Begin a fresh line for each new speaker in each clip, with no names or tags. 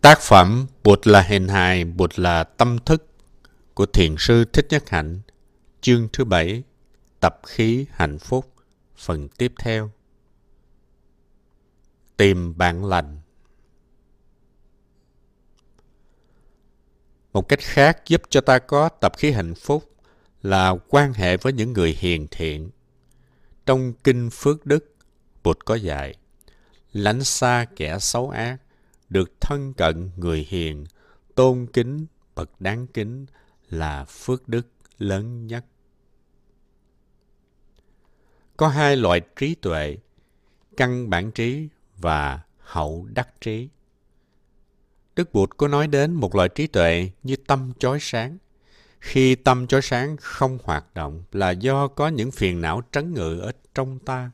Tác phẩm Bụt là hình hài, Bụt là tâm thức của Thiền sư Thích Nhất Hạnh, chương thứ bảy, tập khí hạnh phúc, phần tiếp theo. Tìm bạn lành Một cách khác giúp cho ta có tập khí hạnh phúc là quan hệ với những người hiền thiện. Trong Kinh Phước Đức, Bụt có dạy, lánh xa kẻ xấu ác, được thân cận người hiền, tôn kính bậc đáng kính là phước đức lớn nhất. Có hai loại trí tuệ, căn bản trí và hậu đắc trí. Đức Bụt có nói đến một loại trí tuệ như tâm chói sáng. Khi tâm chói sáng không hoạt động là do có những phiền não trấn ngự ở trong ta.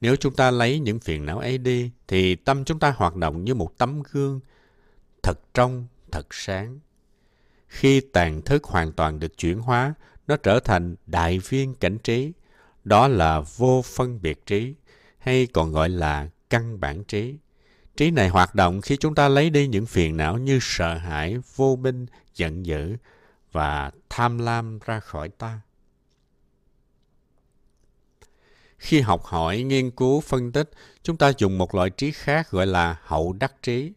Nếu chúng ta lấy những phiền não ấy đi, thì tâm chúng ta hoạt động như một tấm gương, thật trong, thật sáng. Khi tàn thức hoàn toàn được chuyển hóa, nó trở thành đại viên cảnh trí. Đó là vô phân biệt trí, hay còn gọi là căn bản trí. Trí này hoạt động khi chúng ta lấy đi những phiền não như sợ hãi, vô minh, giận dữ và tham lam ra khỏi ta. Khi học hỏi, nghiên cứu, phân tích, chúng ta dùng một loại trí khác gọi là hậu đắc trí.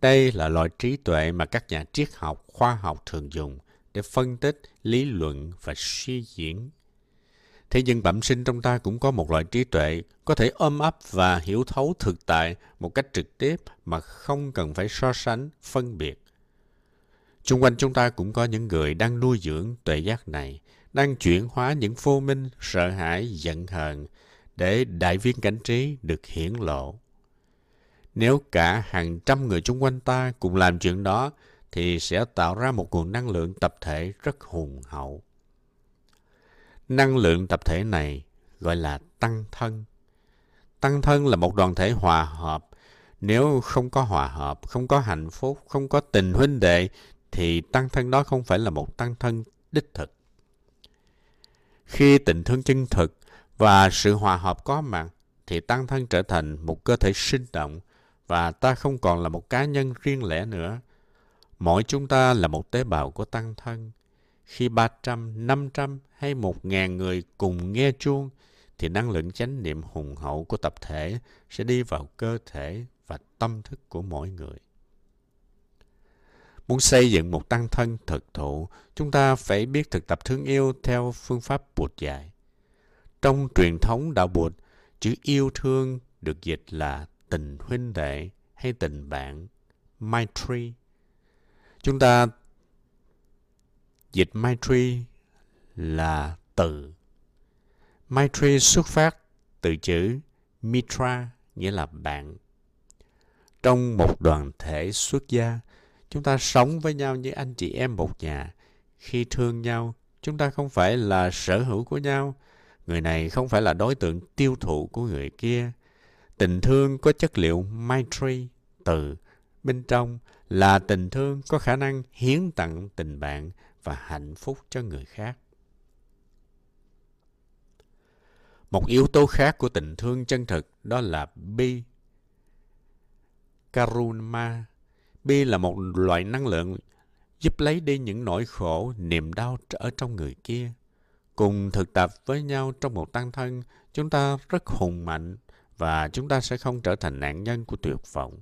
Đây là loại trí tuệ mà các nhà triết học, khoa học thường dùng để phân tích, lý luận và suy diễn. Thế nhưng bẩm sinh trong ta cũng có một loại trí tuệ có thể ôm ấp và hiểu thấu thực tại một cách trực tiếp mà không cần phải so sánh, phân biệt. Trung quanh chúng ta cũng có những người đang nuôi dưỡng tuệ giác này, đang chuyển hóa những vô minh, sợ hãi, giận hờn để đại viên cảnh trí được hiển lộ. Nếu cả hàng trăm người chung quanh ta cùng làm chuyện đó, thì sẽ tạo ra một nguồn năng lượng tập thể rất hùng hậu. Năng lượng tập thể này gọi là tăng thân. Tăng thân là một đoàn thể hòa hợp. Nếu không có hòa hợp, không có hạnh phúc, không có tình huynh đệ, thì tăng thân đó không phải là một tăng thân đích thực. Khi tình thương chân thực và sự hòa hợp có mặt, thì tăng thân trở thành một cơ thể sinh động và ta không còn là một cá nhân riêng lẻ nữa. Mỗi chúng ta là một tế bào của tăng thân. Khi 300, 500 hay 1.000 người cùng nghe chuông, thì năng lượng chánh niệm hùng hậu của tập thể sẽ đi vào cơ thể và tâm thức của mỗi người. Muốn xây dựng một tăng thân thực thụ, chúng ta phải biết thực tập thương yêu theo phương pháp Bụt dạy. Trong truyền thống đạo Bụt, chữ yêu thương được dịch là tình huynh đệ hay tình bạn, Maitri. Chúng ta dịch Maitri là từ. Maitri xuất phát từ chữ Mitra, nghĩa là bạn. Trong một đoàn thể xuất gia, chúng ta sống với nhau như anh chị em một nhà. Khi thương nhau, chúng ta không phải là sở hữu của nhau. Người này không phải là đối tượng tiêu thụ của người kia. Tình thương có chất liệu Maitri, từ, bên trong là tình thương có khả năng hiến tặng tình bạn và hạnh phúc cho người khác. Một yếu tố khác của tình thương chân thực đó là bi. Karuna. Bi là một loại năng lượng giúp lấy đi những nỗi khổ, niềm đau ở trong người kia. Cùng thực tập với nhau trong một tăng thân, chúng ta rất hùng mạnh và chúng ta sẽ không trở thành nạn nhân của tuyệt vọng.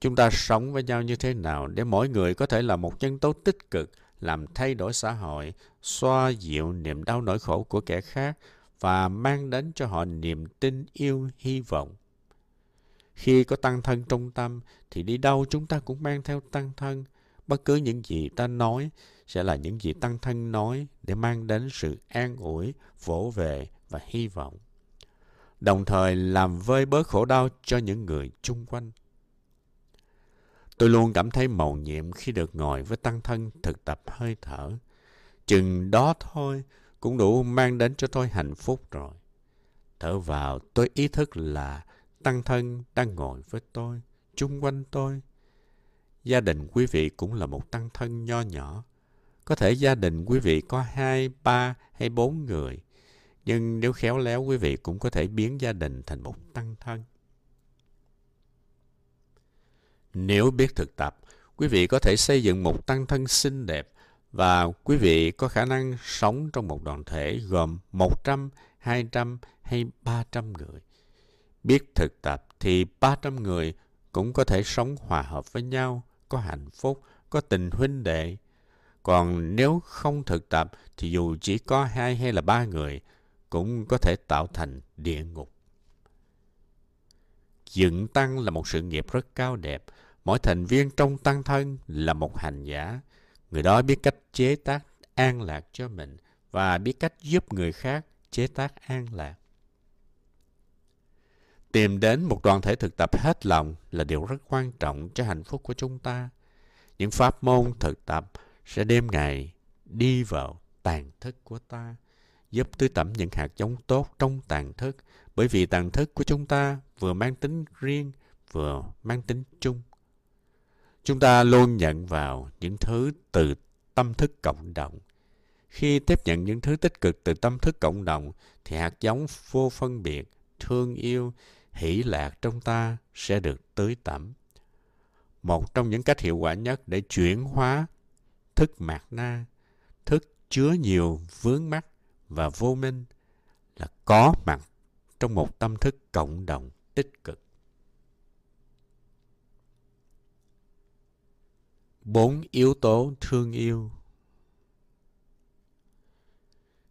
Chúng ta sống với nhau như thế nào để mỗi người có thể là một nhân tố tích cực làm thay đổi xã hội, xoa dịu niềm đau nỗi khổ của kẻ khác và mang đến cho họ niềm tin yêu hy vọng. Khi có tăng thân trong tâm thì đi đâu chúng ta cũng mang theo tăng thân. Bất cứ những gì ta nói sẽ là những gì tăng thân nói để mang đến sự an ủi, vỗ về và hy vọng. Đồng thời làm vơi bớt khổ đau cho những người chung quanh. Tôi luôn cảm thấy mầu nhiệm khi được ngồi với tăng thân thực tập hơi thở. Chừng đó thôi cũng đủ mang đến cho tôi hạnh phúc rồi. Thở vào tôi ý thức là tăng thân đang ngồi với tôi, chung quanh tôi. Gia đình quý vị cũng là một tăng thân nho nhỏ. Có thể gia đình quý vị có hai, ba hay bốn người. Nhưng nếu khéo léo quý vị cũng có thể biến gia đình thành một tăng thân. Nếu biết thực tập, quý vị có thể xây dựng một tăng thân xinh đẹp và quý vị có khả năng sống trong một đoàn thể gồm 100, 200 hay 300 người. Biết thực tập thì 300 người cũng có thể sống hòa hợp với nhau, có hạnh phúc, có tình huynh đệ. Còn nếu không thực tập thì dù chỉ có hai hay là ba người cũng có thể tạo thành địa ngục. Dựng tăng là một sự nghiệp rất cao đẹp. Mỗi thành viên trong tăng thân là một hành giả. Người đó biết cách chế tác an lạc cho mình và biết cách giúp người khác chế tác an lạc. Tìm đến một đoàn thể thực tập hết lòng là điều rất quan trọng cho hạnh phúc của chúng ta. Những pháp môn thực tập sẽ đêm ngày đi vào tàn thức của ta, giúp tưới tẩm những hạt giống tốt trong tàn thức, bởi vì tàn thức của chúng ta vừa mang tính riêng, vừa mang tính chung. Chúng ta luôn nhận vào những thứ từ tâm thức cộng đồng. Khi tiếp nhận những thứ tích cực từ tâm thức cộng đồng, thì hạt giống vô phân biệt, thương yêu, hỷ lạc trong ta sẽ được tưới tẩm. Một trong những cách hiệu quả nhất để chuyển hóa thức mạt na, thức chứa nhiều vướng mắc và vô minh là có mặt trong một tâm thức cộng đồng tích cực. Bốn yếu tố thương yêu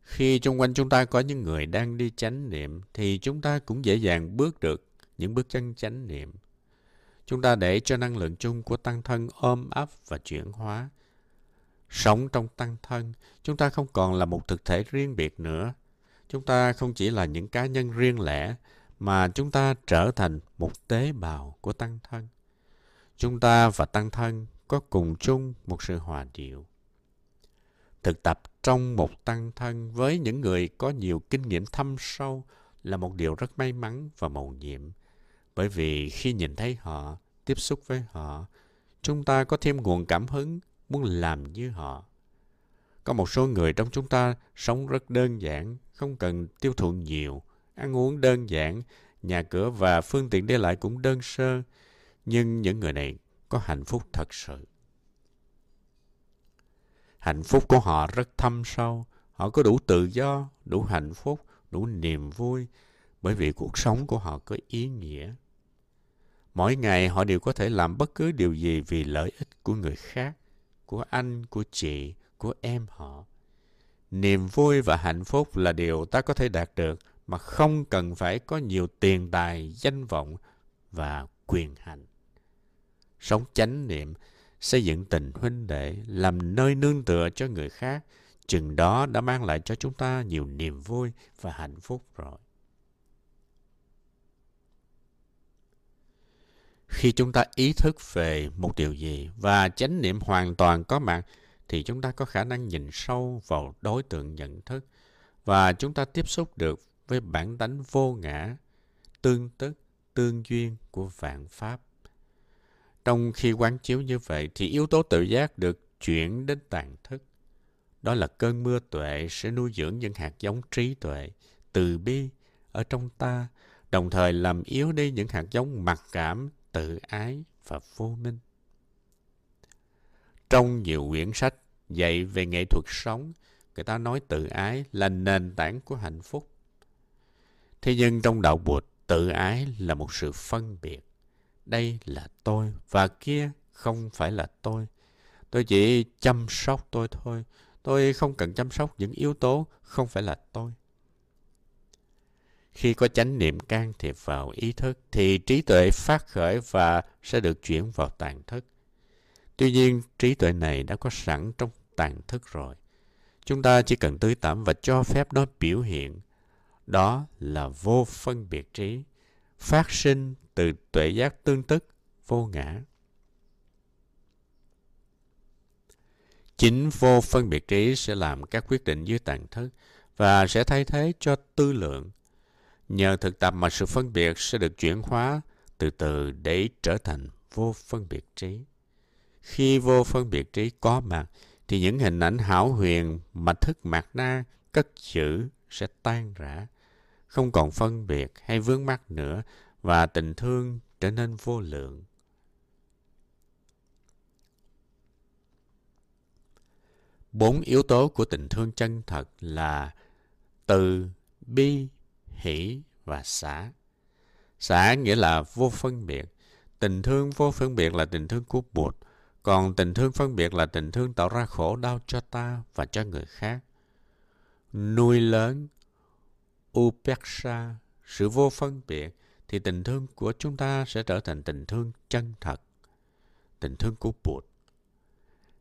khi xung quanh chúng ta có những người đang đi chánh niệm thì chúng ta cũng dễ dàng bước được những bước chân chánh niệm. Chúng ta để cho năng lượng chung của tăng thân ôm ấp và chuyển hóa. Sống trong tăng thân, chúng ta không còn là một thực thể riêng biệt nữa. Chúng ta không chỉ là những cá nhân riêng lẻ, mà chúng ta trở thành một tế bào của tăng thân. Chúng ta và tăng thân có cùng chung một sự hòa điệu. Thực tập trong một tăng thân với những người có nhiều kinh nghiệm thâm sâu là một điều rất may mắn và mầu nhiệm. Bởi vì khi nhìn thấy họ, tiếp xúc với họ, chúng ta có thêm nguồn cảm hứng muốn làm như họ. Có một số người trong chúng ta sống rất đơn giản, không cần tiêu thụ nhiều, ăn uống đơn giản, nhà cửa và phương tiện đi lại cũng đơn sơ. Nhưng những người này có hạnh phúc thật sự. Hạnh phúc của họ rất thâm sâu. Họ có đủ tự do, đủ hạnh phúc, đủ niềm vui, bởi vì cuộc sống của họ có ý nghĩa. Mỗi ngày họ đều có thể làm bất cứ điều gì vì lợi ích của người khác, của anh, của chị, của em họ. Niềm vui và hạnh phúc là điều ta có thể đạt được mà không cần phải có nhiều tiền tài, danh vọng và quyền hành. Sống chánh niệm xây dựng tình huynh đệ, làm nơi nương tựa cho người khác, chừng đó đã mang lại cho chúng ta nhiều niềm vui và hạnh phúc rồi. Khi chúng ta ý thức về một điều gì và chánh niệm hoàn toàn có mặt, thì chúng ta có khả năng nhìn sâu vào đối tượng nhận thức và chúng ta tiếp xúc được với bản tánh vô ngã, tương tức, tương duyên của vạn pháp. Trong khi quán chiếu như vậy thì yếu tố tự giác được chuyển đến tàn thức. Đó là cơn mưa tuệ sẽ nuôi dưỡng những hạt giống trí tuệ, từ bi ở trong ta, đồng thời làm yếu đi những hạt giống mặc cảm, tự ái và vô minh. Trong nhiều quyển sách dạy về nghệ thuật sống, người ta nói tự ái là nền tảng của hạnh phúc. Thế nhưng trong đạo Bụt, tự ái là một sự phân biệt đây là tôi và kia không phải là tôi. Tôi chỉ chăm sóc tôi thôi. Tôi không cần chăm sóc những yếu tố không phải là tôi. Khi có chánh niệm can thiệp vào ý thức thì trí tuệ phát khởi và sẽ được chuyển vào tàn thức. Tuy nhiên, trí tuệ này đã có sẵn trong tàn thức rồi. Chúng ta chỉ cần tưới tẩm và cho phép nó biểu hiện. Đó là vô phân biệt trí, phát sinh từ tuệ giác tương tức vô ngã. Chính vô phân biệt trí sẽ làm các quyết định dưới tàn thức và sẽ thay thế cho tư lượng. Nhờ thực tập mà sự phân biệt sẽ được chuyển hóa từ từ để trở thành vô phân biệt trí. Khi vô phân biệt trí có mặt, thì những hình ảnh hảo huyền mà thức mạt na cất chữ sẽ tan rã, không còn phân biệt hay vướng mắc nữa và tình thương trở nên vô lượng. Bốn yếu tố của tình thương chân thật là từ, bi, hỷ và xả. Xả nghĩa là vô phân biệt. Tình thương vô phân biệt là tình thương của Bụt, còn tình thương phân biệt là tình thương tạo ra khổ đau cho ta và cho người khác. Nuôi lớn, Upeksha, sự vô phân biệt, thì tình thương của chúng ta sẽ trở thành tình thương chân thật, tình thương của Bụt.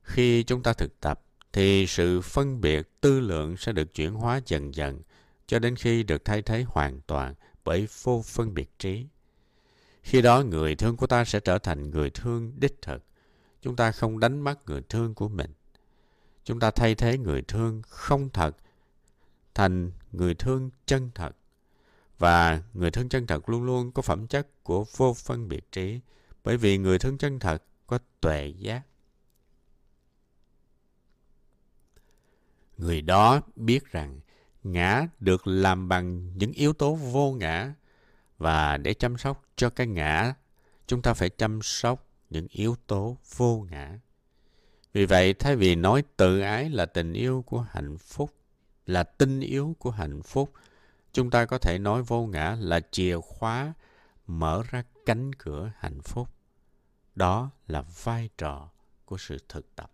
Khi chúng ta thực tập, thì sự phân biệt tư lượng sẽ được chuyển hóa dần dần cho đến khi được thay thế hoàn toàn bởi vô phân biệt trí. Khi đó người thương của ta sẽ trở thành người thương đích thực. Chúng ta không đánh mất người thương của mình. Chúng ta thay thế người thương không thật thành người thương chân thật. Và người thương chân thật luôn luôn có phẩm chất của vô phân biệt trí, bởi vì người thương chân thật có tuệ giác. Người đó biết rằng ngã được làm bằng những yếu tố vô ngã và để chăm sóc cho cái ngã, chúng ta phải chăm sóc những yếu tố vô ngã. Vì vậy, thay vì nói tự ái là tình yêu của hạnh phúc, là tinh yếu của hạnh phúc, chúng ta có thể nói vô ngã là chìa khóa mở ra cánh cửa hạnh phúc. Đó là vai trò của sự thực tập.